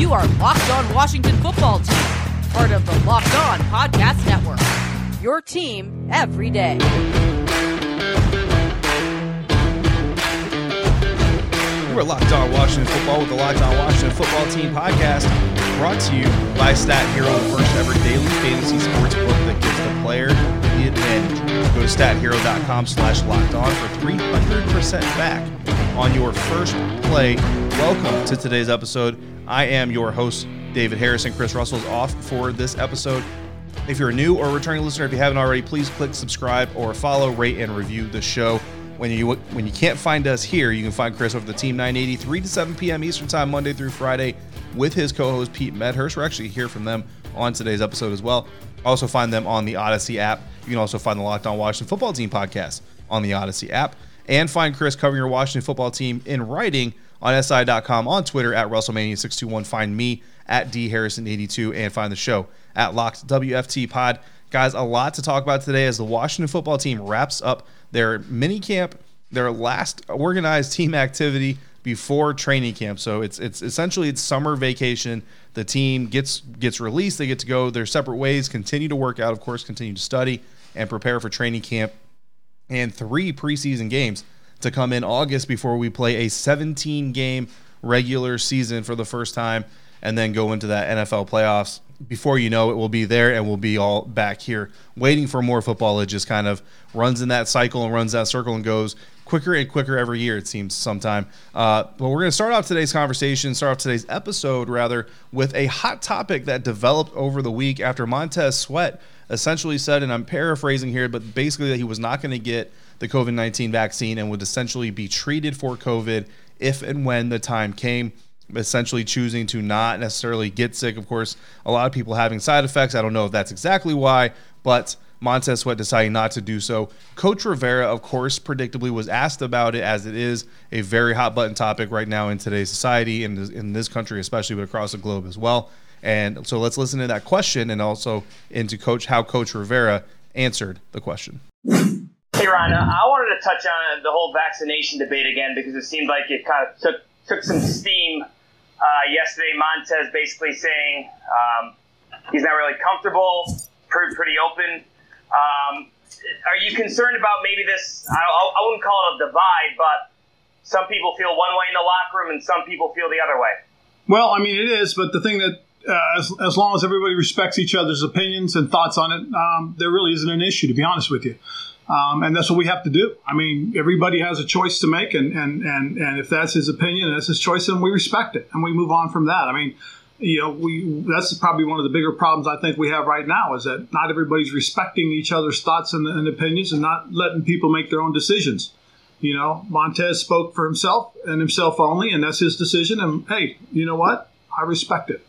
You are Locked On Washington Football Team, part of the Locked On Podcast Network. Your team every day. We're Locked On Washington Football with the Locked On Washington Football Team podcast, brought to you by Stat Hero, the first ever daily fantasy sports book that gives the player Go to stathero.com slash locked on for 300% back on your first play. Welcome to today's episode. I am your host, David Harrison. Chris Russell's off for this episode. If you're a new or returning listener, if you haven't already, please click subscribe or follow, rate, and review the show. When you when you can't find us here, you can find Chris over the Team 980, 3 to 7 p.m. Eastern Time, Monday through Friday, with his co-host Pete Medhurst. We're actually hear from them on today's episode as well. Also find them on the Odyssey app. You can also find the Locked On Washington Football Team podcast on the Odyssey app, and find Chris covering your Washington Football Team in writing on SI.com, on Twitter at Russellmania621. Find me at DHarrison82 and find the show at Locked WFT Pod. Guys, a lot to talk about today as the Washington football team wraps up their mini camp, their last organized team activity before training camp. So it's it's essentially it's summer vacation. The team gets gets released, they get to go their separate ways, continue to work out, of course, continue to study and prepare for training camp and three preseason games to come in August before we play a 17 game regular season for the first time and then go into that NFL playoffs. Before you know it, we'll be there and we'll be all back here waiting for more football. It just kind of runs in that cycle and runs that circle and goes quicker and quicker every year, it seems, sometime. Uh, but we're going to start off today's conversation, start off today's episode, rather, with a hot topic that developed over the week after Montez Sweat essentially said, and I'm paraphrasing here, but basically that he was not going to get the COVID 19 vaccine and would essentially be treated for COVID if and when the time came. Essentially, choosing to not necessarily get sick. Of course, a lot of people having side effects. I don't know if that's exactly why, but Montez Sweat deciding not to do so. Coach Rivera, of course, predictably was asked about it as it is a very hot button topic right now in today's society and in this country, especially, but across the globe as well. And so let's listen to that question and also into Coach how Coach Rivera answered the question. Hey Ron, I wanted to touch on the whole vaccination debate again because it seemed like it kind of took took some steam uh, yesterday. Montez basically saying um, he's not really comfortable, pretty, pretty open. Um, are you concerned about maybe this? I, I wouldn't call it a divide, but some people feel one way in the locker room and some people feel the other way. Well, I mean, it is, but the thing that uh, as, as long as everybody respects each other's opinions and thoughts on it, um, there really isn't an issue, to be honest with you. Um, and that's what we have to do. I mean, everybody has a choice to make, and, and, and, and if that's his opinion and that's his choice, then we respect it and we move on from that. I mean, you know, we that's probably one of the bigger problems I think we have right now is that not everybody's respecting each other's thoughts and, and opinions and not letting people make their own decisions. You know, Montez spoke for himself and himself only, and that's his decision. And hey, you know what? I respect it.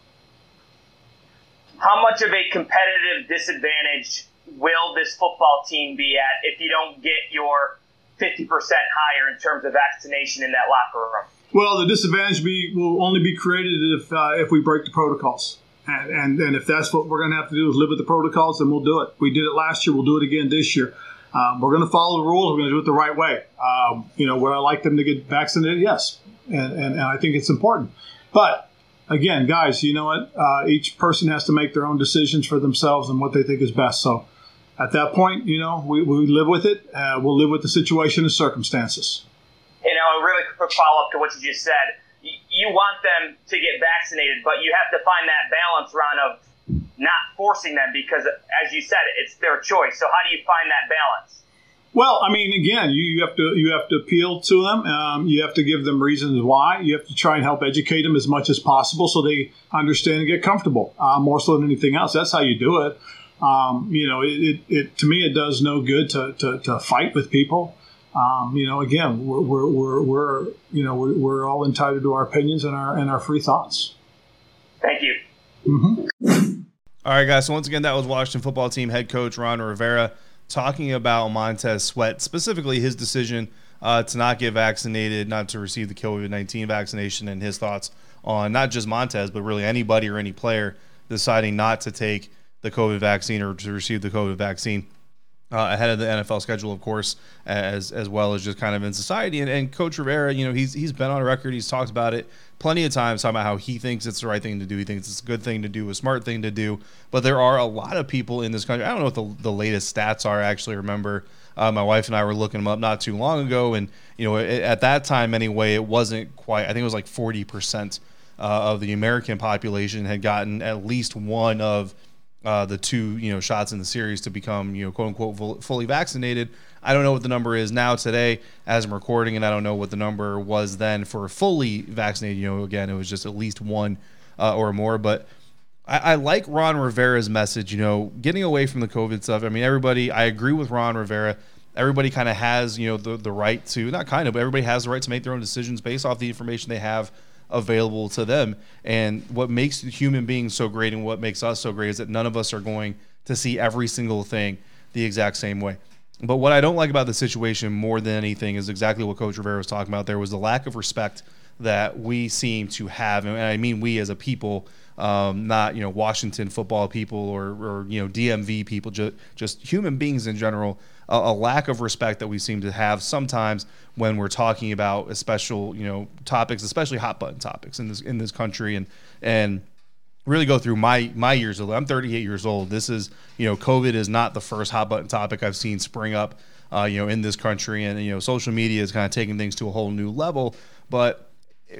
How much of a competitive disadvantage will this football team be at if you don't get your 50% higher in terms of vaccination in that locker room? Well, the disadvantage be, will only be created if uh, if we break the protocols. And, and, and if that's what we're going to have to do is live with the protocols, then we'll do it. We did it last year. We'll do it again this year. Um, we're going to follow the rules. We're going to do it the right way. Um, you know, would I like them to get vaccinated? Yes. And, and, and I think it's important. But again, guys, you know what? Uh, each person has to make their own decisions for themselves and what they think is best. So at that point, you know, we, we live with it. Uh, we'll live with the situation and circumstances. A really quick follow up to what you just said. You want them to get vaccinated, but you have to find that balance, Ron, of not forcing them because, as you said, it's their choice. So, how do you find that balance? Well, I mean, again, you, you have to you have to appeal to them. Um, you have to give them reasons why. You have to try and help educate them as much as possible so they understand and get comfortable. Uh, more so than anything else, that's how you do it. Um, you know, it, it, it, to me it does no good to, to, to fight with people. Um, you know, again, we're, we're, we're, we're you know we're, we're, all entitled to our opinions and our and our free thoughts. Thank you. Mm-hmm. All right, guys. So once again, that was Washington football team head coach Ron Rivera talking about Montez Sweat, specifically his decision uh, to not get vaccinated, not to receive the COVID 19 vaccination, and his thoughts on not just Montez, but really anybody or any player deciding not to take the COVID vaccine or to receive the COVID vaccine. Uh, ahead of the NFL schedule, of course, as as well as just kind of in society. And, and Coach Rivera, you know, he's he's been on record. He's talked about it plenty of times, talking about how he thinks it's the right thing to do. He thinks it's a good thing to do, a smart thing to do. But there are a lot of people in this country. I don't know what the, the latest stats are. I actually remember uh, my wife and I were looking them up not too long ago, and you know, it, at that time anyway, it wasn't quite. I think it was like forty percent uh, of the American population had gotten at least one of uh, the two you know shots in the series to become you know quote unquote fully vaccinated. I don't know what the number is now today as I'm recording, and I don't know what the number was then for fully vaccinated. You know, again, it was just at least one uh, or more. But I, I, like Ron Rivera's message. You know, getting away from the COVID stuff. I mean, everybody. I agree with Ron Rivera. Everybody kind of has you know the the right to not kind of, but everybody has the right to make their own decisions based off the information they have available to them. And what makes human beings so great and what makes us so great is that none of us are going to see every single thing the exact same way. But what I don't like about the situation more than anything is exactly what Coach Rivera was talking about. There was the lack of respect that we seem to have, and I mean we as a people, um, not you know Washington football people or, or you know DMV people, just just human beings in general a, a, lack of respect that we seem to have sometimes when we're talking about special, you know, topics, especially hot button topics in this in this country, and and really go through my my years of I'm 38 years old. This is you know, COVID is not the first hot button topic I've seen spring up, uh, you know, in this country, and you know, social media is kind of taking things to a whole new level, but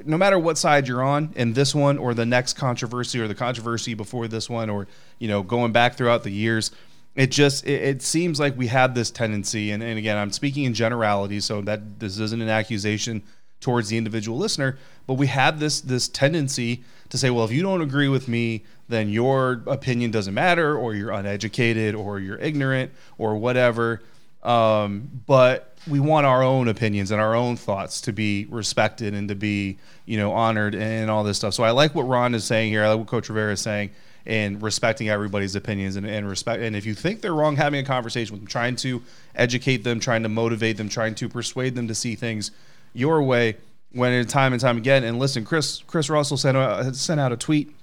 no matter what side you're on in this one or the next controversy or the controversy before this one or you know going back throughout the years it just it, it, seems like we have this tendency and, and again i'm speaking in generality so that this isn't an accusation towards the individual listener but we have this this tendency to say well if you don't agree with me then your opinion doesn't matter or you're uneducated or you're ignorant or whatever. Um, but we want our own opinions and our own thoughts to be respected and to be you know honored and all this stuff so i like what ron is saying here i like what coach rivera is saying and respecting everybody's opinions and, and respect. And if you think they're wrong, having a conversation with them, trying to educate them, trying to motivate them, trying to persuade them to see things your way. When time and time again, and listen, Chris Chris Russell sent out, sent out a tweet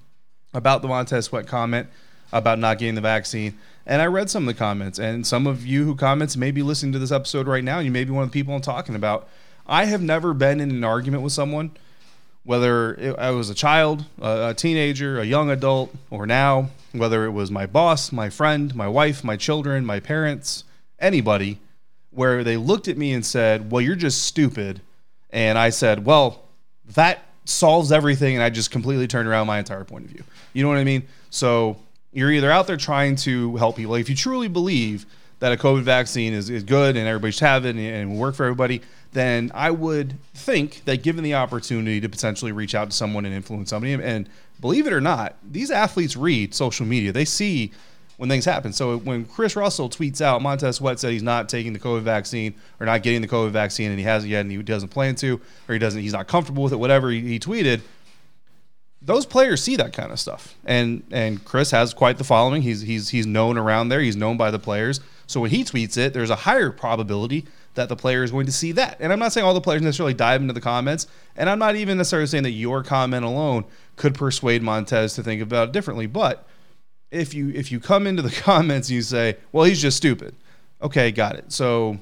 about the Montez Sweat comment about not getting the vaccine. And I read some of the comments, and some of you who comments may be listening to this episode right now. You may be one of the people I'm talking about. I have never been in an argument with someone whether I was a child, a, teenager, a young adult, or now, whether it was my boss, my friend, my wife, my children, my parents, anybody, where they looked at me and said, Well, you're just stupid. And I said, Well, that solves everything. And I just completely turned around my entire point of view. You know what I mean? So you're either out there trying to help people. If you truly believe that a COVID vaccine is, is good and everybody should have it and, and will work for everybody, then I would think that given the opportunity to potentially reach out to someone and influence somebody, and believe it or not, these athletes read social media. They see when things happen. So when Chris Russell tweets out, Montez Sweat said he's not taking the COVID vaccine or not getting the COVID vaccine, and he hasn't yet, and he doesn't plan to, or he doesn't, he's not comfortable with it. Whatever he, he tweeted, those players see that kind of stuff, and and Chris has quite the following. He's he's he's known around there. He's known by the players. So when he tweets it, there's a higher probability that the player is going to see that. And I'm not saying all the players necessarily dive into the comments, and I'm not even necessarily saying that your comment alone could persuade Montez to think about it differently. But if you if you come into the comments and you say, "Well, he's just stupid," okay, got it. So,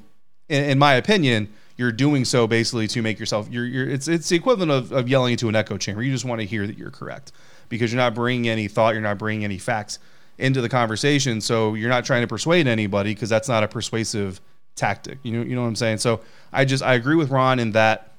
in, in my opinion, you're doing so basically to make yourself you're, you're it's it's the equivalent of, of yelling into an echo chamber. You just want to hear that you're correct because you're not bringing any thought, you're not bringing any facts into the conversation. So you're not trying to persuade anybody because that's not a persuasive tactic. You know, you know what I'm saying? So I just I agree with Ron in that,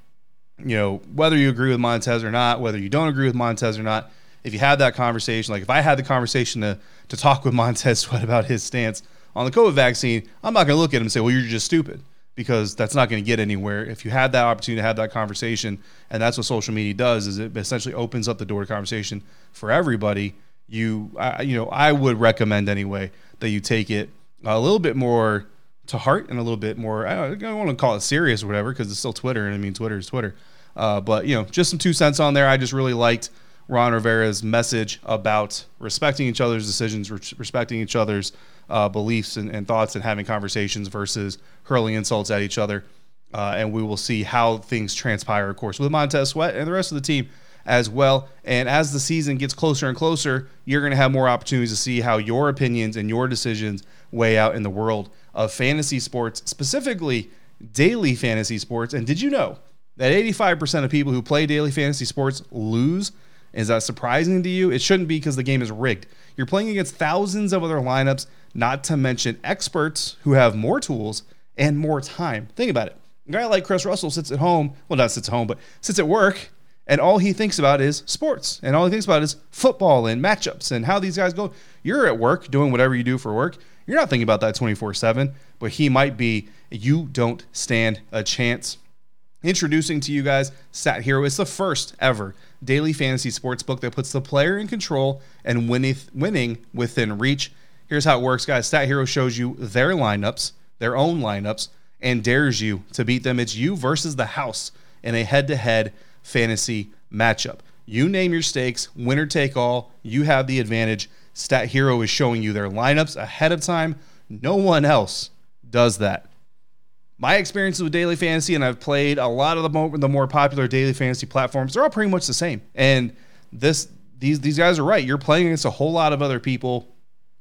you know, whether you agree with Montez or not, whether you don't agree with Montez or not, if you have that conversation, like if I had the conversation to to talk with Montez Sweat about his stance on the COVID vaccine, I'm not going to look at him and say, "Well, you're just stupid," because that's not going to get anywhere. If you had that opportunity to have that conversation, and that's what social media does, is it essentially opens up the door to conversation for everybody. You, I, you know, I would recommend anyway that you take it a little bit more to heart and a little bit more. I don't, I don't want to call it serious or whatever because it's still Twitter, and I mean Twitter is Twitter. Uh, but you know, just some two cents on there. I just really liked Ron Rivera's message about respecting each other's decisions, respecting each other's uh, beliefs and, and, thoughts, and having conversations versus hurling insults at each other. Uh, and we will see how things transpire, of course, with Montez Sweat and the rest of the team as well. And as the season gets closer and closer, you're going to have more opportunities to see how your opinions and your decisions weigh out in the world of fantasy sports, specifically daily fantasy sports. And did you know that 85% of people who play daily fantasy sports lose? Is that surprising to you? It shouldn't be because the game is rigged. You're playing against thousands of other lineups, not to mention experts who have more tools and more time. Think about it. A guy like Chris Russell sits at home, well, not sits at home, but sits at work, and all he thinks about is sports. And all he thinks about is football and matchups and how these guys go. You're at work doing whatever you do for work. You're not thinking about that 24 7, but he might be. You don't stand a chance. Introducing to you guys Stat Hero. It's the first ever daily fantasy sports book that puts the player in control and winning within reach. Here's how it works, guys. Stat Hero shows you their lineups, their own lineups, and dares you to beat them. It's you versus the house in a head to head fantasy matchup. You name your stakes, winner take all. You have the advantage. Stat Hero is showing you their lineups ahead of time. No one else does that. My experiences with daily fantasy, and I've played a lot of the more, the more popular daily fantasy platforms. They're all pretty much the same. And this these these guys are right. You're playing against a whole lot of other people,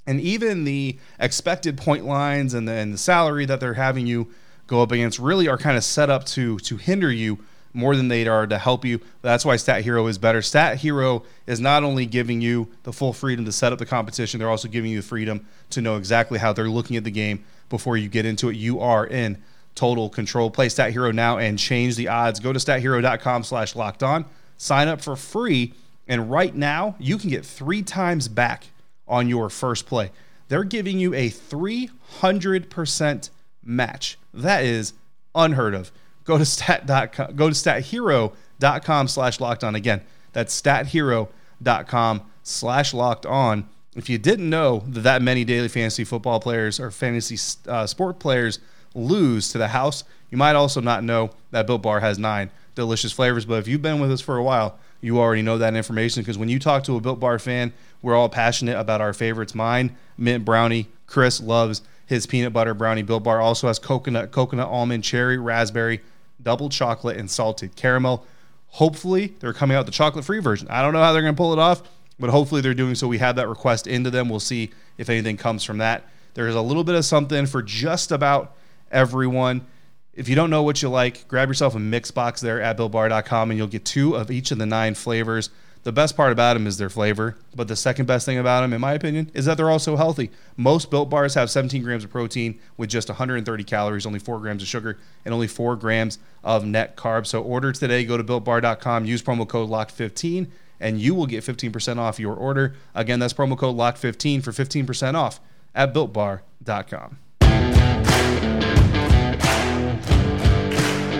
and even the expected point lines and the, and the salary that they're having you go up against really are kind of set up to to hinder you more than they are to help you. That's why Stat Hero is better. Stat Hero is not only giving you the full freedom to set up the competition, they're also giving you the freedom to know exactly how they're looking at the game before you get into it. You are in total control. Play Stat Hero now and change the odds. Go to stathero.com slash locked on. Sign up for free. And right now, you can get three times back on your first play. They're giving you a 300% match. That is unheard of go to stat.com, go to stathero.com slash locked on. Again, that's stathero.com slash locked on. If you didn't know that that many daily fantasy football players or fantasy uh, sport players lose to the house, you might also not know that Built Bar has nine delicious flavors. But if you've been with us for a while, you already know that information because when you talk to a Built Bar fan, we're all passionate about our favorites. Mine, mint brownie. Chris loves his peanut butter brownie. Built Bar also has coconut, coconut, almond, cherry, raspberry, double chocolate, and salted caramel. Hopefully, they're coming out the chocolate free version. I don't know how they're going to pull it off, but hopefully they're doing so. We have that request into them. We'll see if anything comes from that. There's a little bit of something for just about everyone. If you don't know what you like, grab yourself a mix box there at builtbar.com and you'll get two of each of the nine flavors. The best part about them is their flavor, but the second best thing about them, in my opinion, is that they're also healthy. Most built bars have 17 grams of protein with just 130 calories, only 4 grams of sugar, and only 4 grams of net carbs. So order today. Go to builtbar.com, use promo code LOCK15, and you will get 15% off your order. Again, that's promo code LOCK15 for 15% off at builtbar.com.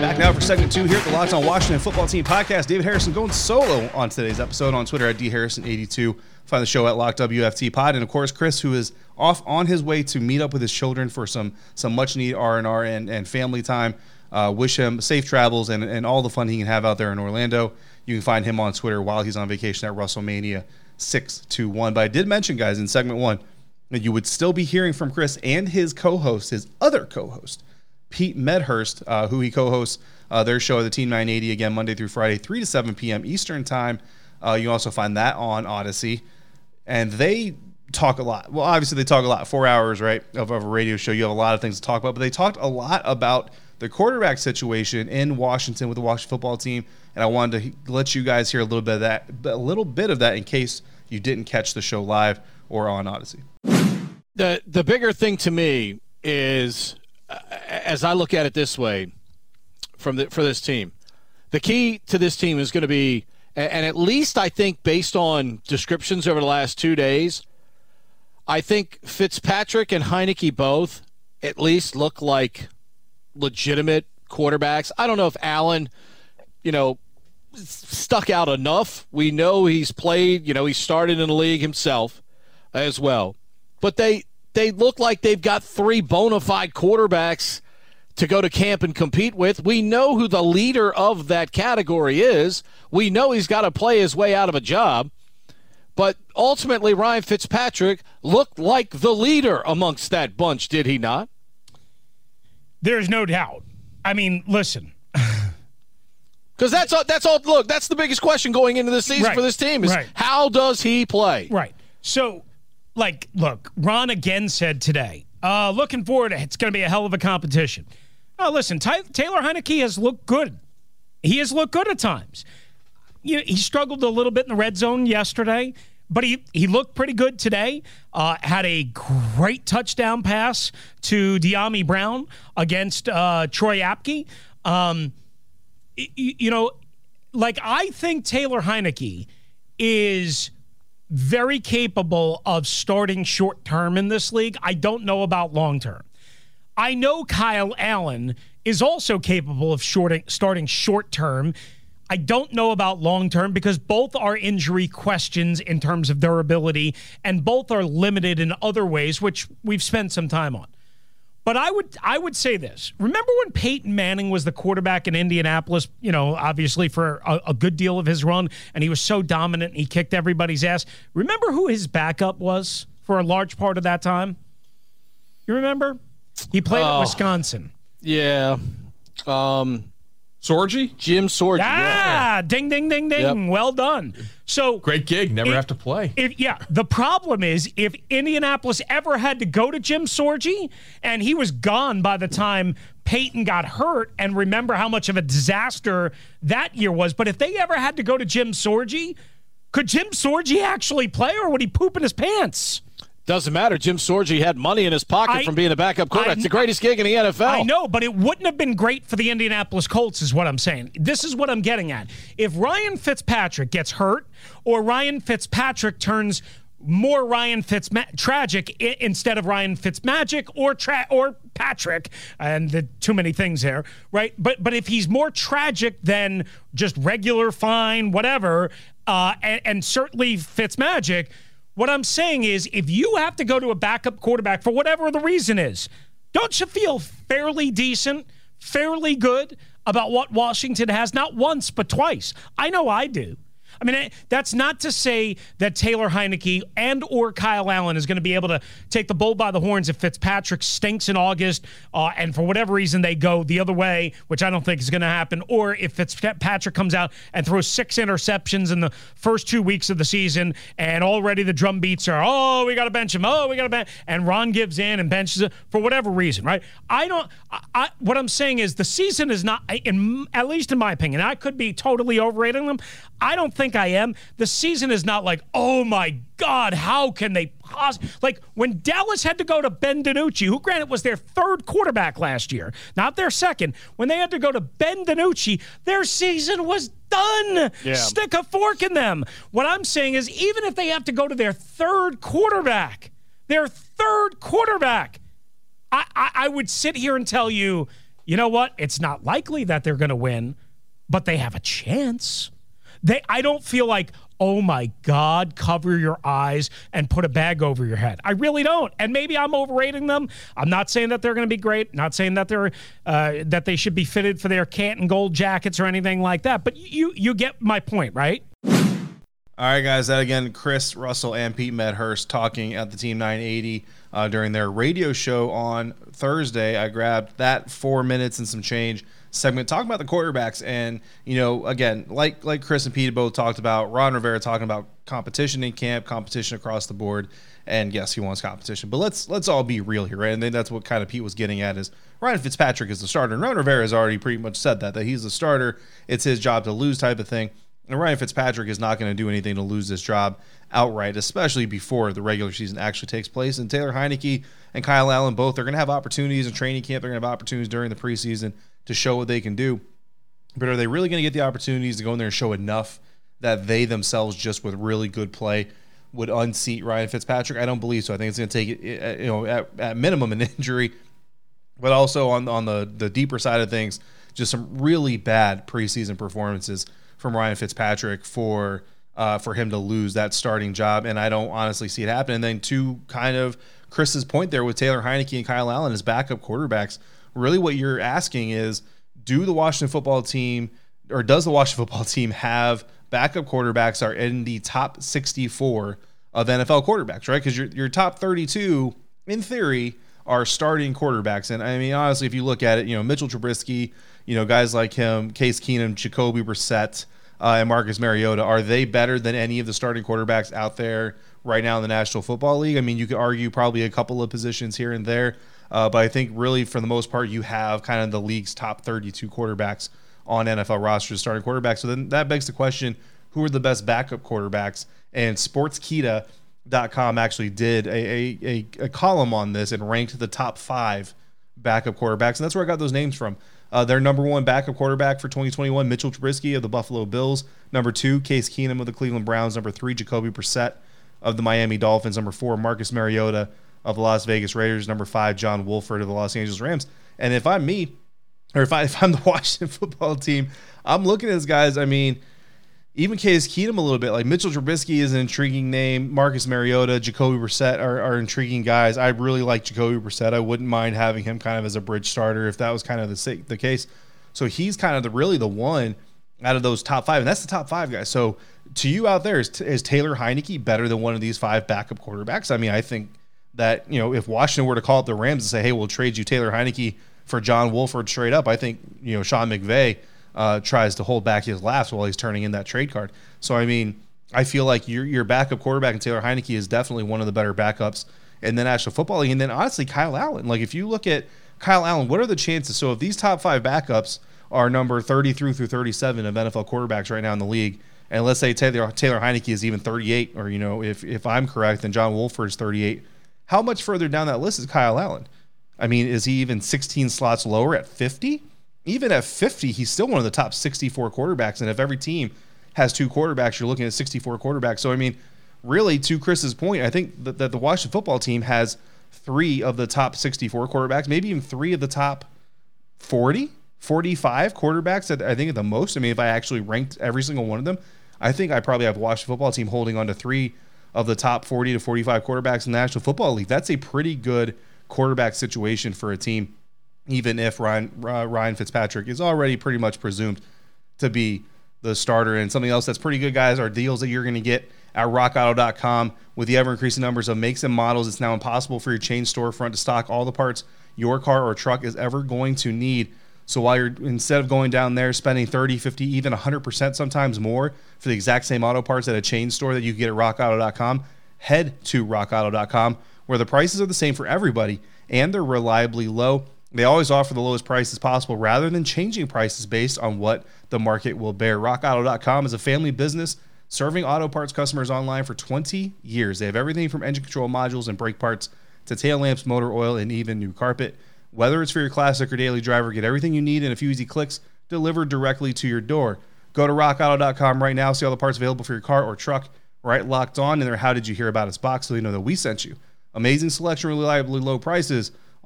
Back now for segment two here at the Locked On Washington Football Team podcast. David Harrison going solo on today's episode on Twitter at dharrison82. Find the show at Lock WFT Pod, and of course Chris, who is off on his way to meet up with his children for some some much needed R and R and family time. Uh, wish him safe travels and, and all the fun he can have out there in Orlando. You can find him on Twitter while he's on vacation at Russellmania 621. But I did mention, guys, in segment one, that you would still be hearing from Chris and his co host, his other co host, Pete Medhurst, uh, who he co-hosts uh, their show, of the Team 980, again Monday through Friday, 3 to 7 p.m. Eastern Time. Uh, you also find that on Odyssey, and they talk a lot. Well, obviously they talk a lot. Four hours, right, of, of a radio show. You have a lot of things to talk about, but they talked a lot about the quarterback situation in Washington with the Washington football team, and I wanted to let you guys hear a little bit of that, a little bit of that in case you didn't catch the show live or on Odyssey. The the bigger thing to me is as I look at it this way, from the, for this team, the key to this team is going to be, and at least I think based on descriptions over the last two days, I think Fitzpatrick and Heinicke both at least look like legitimate quarterbacks. I don't know if Allen, you know, stuck out enough. We know he's played, you know, he started in the league himself as well. But they they look like they've got three bona fide quarterbacks to go to camp and compete with. We know who the leader of that category is. We know he's got to play his way out of a job. But ultimately, Ryan Fitzpatrick looked like the leader amongst that bunch, did he not? There's no doubt. I mean, listen. Because that's all, that's all. Look, that's the biggest question going into the season Right. for this team is Right. how does he play? Right. So, like, look, Ron again said today, uh, looking forward, it's going to be a hell of a competition. Oh, listen, Ty- Taylor Heinicke has looked good. He has looked good at times. You know, he struggled a little bit in the red zone yesterday, but he, he looked pretty good today. Uh, had a great touchdown pass to Dyami Brown against uh, Troy Apke. Um, y- y- you know, like I think Taylor Heinicke is very capable of starting short term in this league. I don't know about long term. I know Kyle Allen is also capable of shorting, starting short term. I don't know about long term because both are injury questions in terms of durability and both are limited in other ways, which we've spent some time on. But I would I would say this. Remember when Peyton Manning was the quarterback in Indianapolis, you know, obviously for a, a good deal of his run, and he was so dominant and he kicked everybody's ass. Remember who his backup was for a large part of that time? You remember? He played at Oh. Wisconsin. Yeah. Um, Sorgi, Jim Sorgi. yeah. Ah, ding ding ding ding. Well done. So great gig. Never It- have to play. If, yeah, the problem is if Indianapolis ever had to go to Jim Sorgi and he was gone by the time Peyton got hurt, and remember how much of a disaster that year was. But if they ever had to go to Jim Sorgi, could Jim Sorgi actually play, or would he poop in his pants? Doesn't matter. Jim Sorgi had money in his pocket I- from being a backup quarterback. I- it's the greatest gig in the NFL. I know, but it wouldn't have been great for the Indianapolis Colts, is what I'm saying. This is what I'm getting at. If Ryan Fitzpatrick gets hurt, or Ryan Fitzpatrick turns more Ryan Fitz tragic i- instead of Ryan Fitzmagic or tra- or Patrick, and the too many things there, right? But but if he's more tragic than just regular, fine, whatever, uh, and, and certainly Fitzmagic. What I'm saying is, if you have to go to a backup quarterback for whatever the reason is, don't you feel fairly decent, fairly good about what Washington has? Not once, but twice. I know I do. I mean, eh, that's not to say that Taylor Heinicke and or Kyle Allen is going to be able to take the bull by the horns if Fitzpatrick stinks in August, uh, and for whatever reason they go the other way, which I don't think is going to happen, or if Fitzpatrick comes out and throws six interceptions in the first two weeks of the season, and already the drum beats are, oh, we got to bench him, oh, we got to bench, and Ron gives in and benches him for whatever reason, right? I don't. I, I, what I'm saying is the season is not, in at least in my opinion, I could be totally overrating them. I don't think I am. The season is not like, oh my God, how can they possibly? Like when Dallas had to go to Ben DiNucci, who granted was their third quarterback last year, not their second, when they had to go to Ben DiNucci, their season was done. Yeah. Stick a fork in them. What I'm saying is, even if they have to go to their third quarterback, their third quarterback, I, I, I would sit here and tell you, you know what? It's not likely that they're going to win, but they have a chance. They, I don't feel like, oh my God, cover your eyes and put a bag over your head. I really don't. And maybe I'm overrating them. I'm not saying that they're going to be great. Not saying that they're uh, that they should be fitted for their Canton gold jackets or anything like that. But you you get my point, right? All right, guys. That again, Chris Russell and Pete Medhurst talking at the Team 980 uh, during their radio show on Thursday. I grabbed that four minutes and some change segment talking about the quarterbacks, and you know, again, like like Chris and Pete both talked about, Ron Rivera talking about competition in camp, competition across the board, and yes, he wants competition. But let's let's all be real here, right? And then that's what kind of Pete was getting at is Ryan Fitzpatrick is the starter, and Ron Rivera has already pretty much said that that he's the starter. It's his job to lose, type of thing. And Ryan Fitzpatrick is not going to do anything to lose this job outright, especially before the regular season actually takes place. And Taylor Heinicke and Kyle Allen both are going to have opportunities in training camp. They're going to have opportunities during the preseason to show what they can do. But are they really going to get the opportunities to go in there and show enough that they themselves, just with really good play, would unseat Ryan Fitzpatrick? I don't believe so. I think it's going to take, eh, eh, you know, at, at minimum an injury, but also on on the the deeper side of things, just some really bad preseason performances from Ryan Fitzpatrick for uh, for him to lose that starting job, and I don't honestly see it happen. And then to kind of Chris's point there with Taylor Heinicke and Kyle Allen as backup quarterbacks, really what you're asking is do the Washington football team or does the Washington football team have backup quarterbacks are in the top 64 of NFL quarterbacks, right? Because your, your top 32, in theory, are starting quarterbacks. And I mean, honestly, if you look at it, you know, Mitchell Trubisky, you know, guys like him, Case Keenum, Jacoby Brissett, uh, and Marcus Mariota, are they better than any of the starting quarterbacks out there right now in the National Football League? I mean, you could argue probably a couple of positions here and there, uh, but I think really for the most part, you have kind of the league's top 32 quarterbacks on NFL rosters starting quarterbacks. So then that begs the question who are the best backup quarterbacks? And Sportskeeda.com actually did a, a, a, a column on this and ranked the top five backup quarterbacks. And that's where I got those names from. Uh, their number one backup quarterback for 2021, Mitchell Trubisky of the Buffalo Bills. Number two, Case Keenum of the Cleveland Browns. Number three, Jacoby Brissett of the Miami Dolphins. Number four, Marcus Mariota of the Las Vegas Raiders. Number five, John Wolford of the Los Angeles Rams. And if I'm me, or if, I, if I'm the Washington football team, I'm looking at these guys. I mean, even Case Keenum a little bit. Like Mitchell Trubisky is an intriguing name. Marcus Mariota, Jacoby Brissett are, are intriguing guys. I really like Jacoby Brissett. I wouldn't mind having him kind of as a bridge starter if that was kind of the the case. So he's kind of the really the one out of those top five, and that's the top five guys. So to you out there, is, is Taylor Heinicke better than one of these five backup quarterbacks? I mean, I think that you know if Washington were to call up the Rams and say, "Hey, we'll trade you Taylor Heinicke for John Wolford straight up," I think you know Sean McVay uh, tries to hold back his laughs while he's turning in that trade card. So I mean, I feel like your your backup quarterback and Taylor Heinicke is definitely one of the better backups in the National Football League. And then honestly, Kyle Allen. Like if you look at Kyle Allen, what are the chances? So if these top five backups are number 33 through 37 of NFL quarterbacks right now in the league, and let's say Taylor Taylor Heinicke is even 38, or you know, if if I'm correct, then John Wolford is 38. How much further down that list is Kyle Allen? I mean, is he even 16 slots lower at 50? Even at 50, he's still one of the top 64 quarterbacks. And if every team has two quarterbacks, you're looking at 64 quarterbacks. So, I mean, really, to Chris's point, I think that, that the Washington football team has three of the top 64 quarterbacks, maybe even three of the top 40, 45 quarterbacks at, I think at the most. I mean, if I actually ranked every single one of them, I think I probably have Washington football team holding on to three of the top 40 to 45 quarterbacks in the National Football League. That's a pretty good quarterback situation for a team even if Ryan Ryan Fitzpatrick is already pretty much presumed to be the starter. And something else that's pretty good, guys, are deals that you're going to get at rockauto.com with the ever increasing numbers of makes and models. It's now impossible for your chain storefront to stock all the parts your car or truck is ever going to need. So while you're instead of going down there spending 30, 50, even 100% sometimes more for the exact same auto parts at a chain store that you can get at rockauto.com, head to rockauto.com where the prices are the same for everybody and they're reliably low. They always offer the lowest prices possible rather than changing prices based on what the market will bear. RockAuto.com is a family business serving auto parts customers online for 20 years. They have everything from engine control modules and brake parts to tail lamps, motor oil, and even new carpet. Whether it's for your classic or daily driver, get everything you need in a few easy clicks delivered directly to your door. Go to rockauto.com right now, see all the parts available for your car or truck. Right locked on in their How Did You Hear About Us box so they know that we sent you. Amazing selection, reliably low prices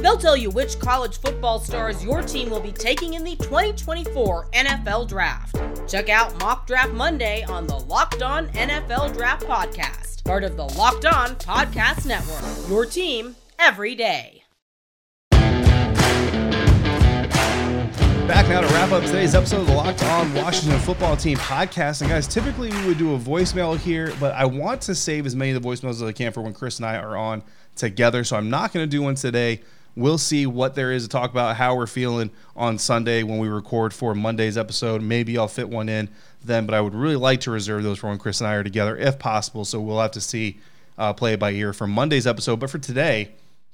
They'll tell you which college football stars your team will be taking in the 2024 NFL Draft. Check out Mock Draft Monday on the Locked On NFL Draft Podcast, part of the Locked On Podcast Network. Your team every day. Back now to wrap up today's episode of the Locked On Washington Football Team podcast. And guys, typically we would do a voicemail here, but I want to save as many of the voicemails as I can for when Chris and I are on together. So I'm not going to do one today. We'll see what there is to talk about, how we're feeling on Sunday when we record for Monday's episode. Maybe I'll fit one in then, but I would really like to reserve those for when Chris and I are together if possible. So we'll have to see, uh, play by ear for Monday's episode. But for today,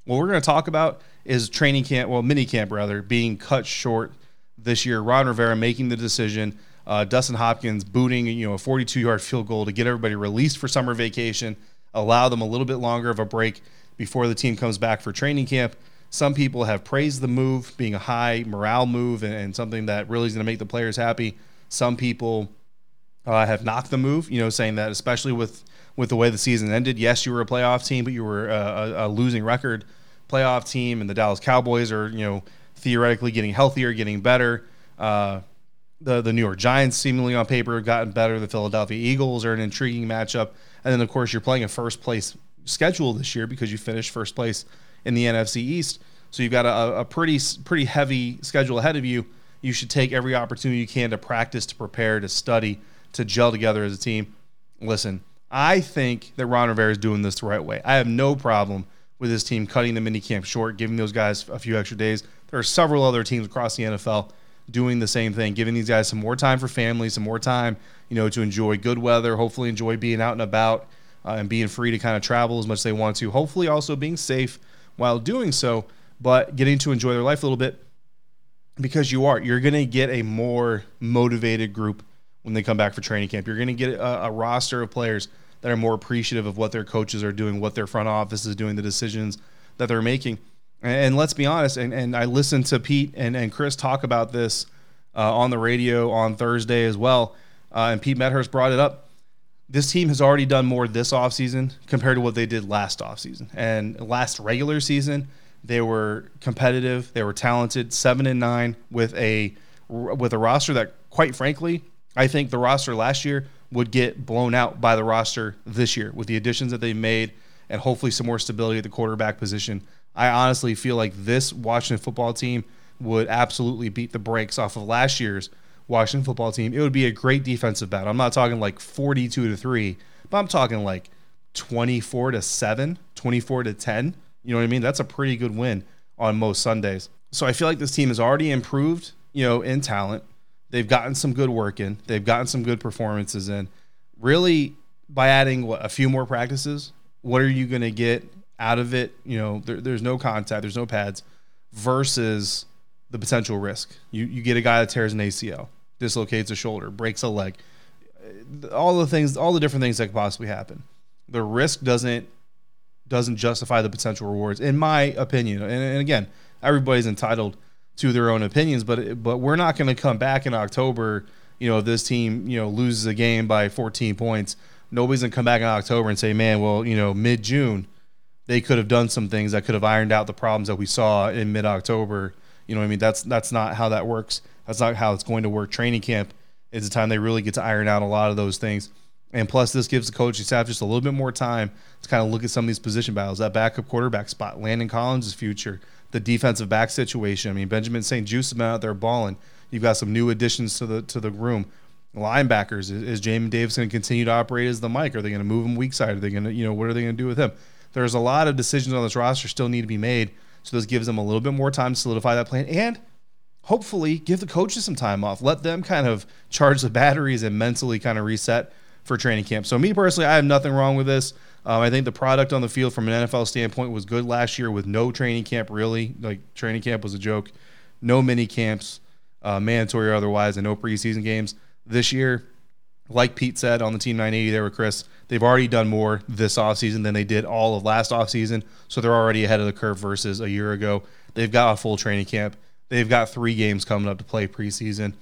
what we're going to talk about is training camp, well, mini camp rather, being cut short this year. Ron Rivera making the decision. Uh, Dustin Hopkins booting, you know, a 42-yard field goal to get everybody released for summer vacation, allow them a little bit longer of a break before the team comes back for training camp. Some people have praised the move being a high morale move and, and something that really is going to make the players happy. Some people uh, have knocked the move. You know, saying that especially with with the way the season ended. Yes, you were a playoff team, but you were a, a, losing record playoff team, and the Dallas Cowboys are you know theoretically getting healthier, getting better. Uh, the the New York Giants seemingly on paper have gotten better. The Philadelphia Eagles are an intriguing matchup, and then of course you're playing a first place schedule this year because you finished first place in the NFC East. So you've got a, a pretty pretty heavy schedule ahead of you. You should take every opportunity you can to practice, to prepare, to study, to gel together as a team. Listen, I think that Ron Rivera is doing this the right way. I have no problem with his team cutting the mini camp short, giving those guys a few extra days. There are several other teams across the NFL doing the same thing, giving these guys some more time for family, some more time, you know, to enjoy good weather, hopefully enjoy being out and about uh, and being free to kind of travel as much as they want to. Hopefully also being safe while doing so, but getting to enjoy their life a little bit because you are. You're going to get a more motivated group when they come back for training camp. You're going to get a, a roster of players – that are more appreciative of what their coaches are doing, what their front office is doing, the decisions that they're making. And, let's be honest, and, and I listened to Pete and, and Chris talk about this uh, on the radio on Thursday as well. Uh, and Pete Medhurst brought it up. This team has already done more this offseason compared to what they did last offseason. And last regular season, they were competitive, they were talented, seven and nine with a with a roster that, quite frankly, I think the roster last year would get blown out by the roster this year with the additions that they made and hopefully some more stability at the quarterback position. I honestly feel like this Washington football team would absolutely beat the brakes off of last year's Washington football team. It would be a great defensive battle. I'm not talking like 42 to 3, but I'm talking like 24 to 7, 24 to 10. You know what I mean? That's a pretty good win on most Sundays. So I feel like this team has already improved, you know, in talent. They've gotten some good work in. They've gotten some good performances in. Really, by adding what, a few more practices, what are you going to get out of it? You know, there, there's no contact, there's no pads, versus the potential risk. You you get a guy that tears an ACL, dislocates a shoulder, breaks a leg, all the things, all the different things that could possibly happen. The risk doesn't doesn't justify the potential rewards, in my opinion. And, and again, everybody's entitled to their own opinions. But but we're not going to come back in October. You know, this team you know loses a game by 14 points. Nobody's gonna come back in October and say, man, well, you know, mid June, they could have done some things that could have ironed out the problems that we saw in mid October. You know, I mean, that's that's not how that works. That's not how it's going to work. Training camp is the time they really get to iron out a lot of those things. And plus, this gives the coaching staff just a little bit more time to kind of look at some of these position battles. That backup quarterback spot, Landon Collins' future, the defensive back situation. I mean, Benjamin St-Juste has been out there balling. You've got some new additions to the to the room. Linebackers is, is Jamin Davis going to continue to operate as the Mike? Are they going to move him weak side? Are they going to you know what are they going to do with him? There's a lot of decisions on this roster still need to be made. So this gives them a little bit more time to solidify that plan and hopefully give the coaches some time off. Let them kind of charge the batteries and mentally kind of reset for training camp. So me personally, I have nothing wrong with this. Um, I think the product on the field from an NFL standpoint was good last year with no training camp really. Like training camp was a joke. No mini camps, uh, mandatory or otherwise, and no preseason games. This year, like Pete said on the Team 980 there with Chris, they've already done more this offseason than they did all of last offseason. So they're already ahead of the curve versus a year ago. They've got a full training camp. They've got three games coming up to play preseason.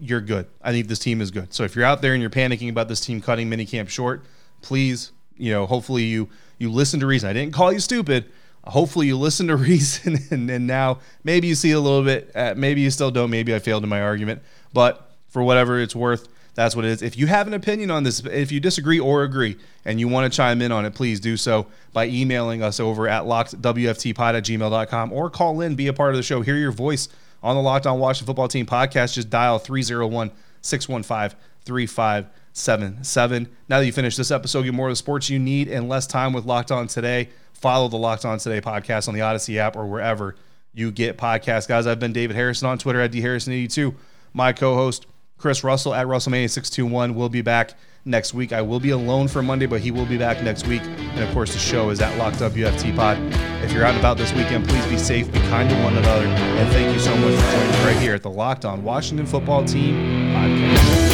You're good. I think this team is good. So if you're out there and you're panicking about this team cutting minicamp short, please you know, hopefully you you listen to reason. I didn't call you stupid. Hopefully you listen to reason, and, and now maybe you see a little bit. Uh, maybe you still don't. Maybe I failed in my argument, but for whatever it's worth, that's what it is. If you have an opinion on this, if you disagree or agree, and you want to chime in on it, please do so by emailing us over at lockedwftpod at gmail.com or call in, be a part of the show, hear your voice on the Locked On Washington Football Team podcast. Just dial 301 615 seven seven. Now that you finish this episode, get more of the sports you need and less time with Locked On Today. Follow the Locked On Today podcast on the Odyssey app or wherever you get podcasts. Guys, I've been David Harrison on Twitter at dharrison82. My co-host Chris Russell at Russellmania621 will be back next week. I will be alone for Monday, but he will be back next week. And of course, the show is at Locked Up WFT Pod. If you're out and about this weekend, please be safe, be kind to one another, and thank you so much for joining us right here at the Locked On Washington Football Team podcast.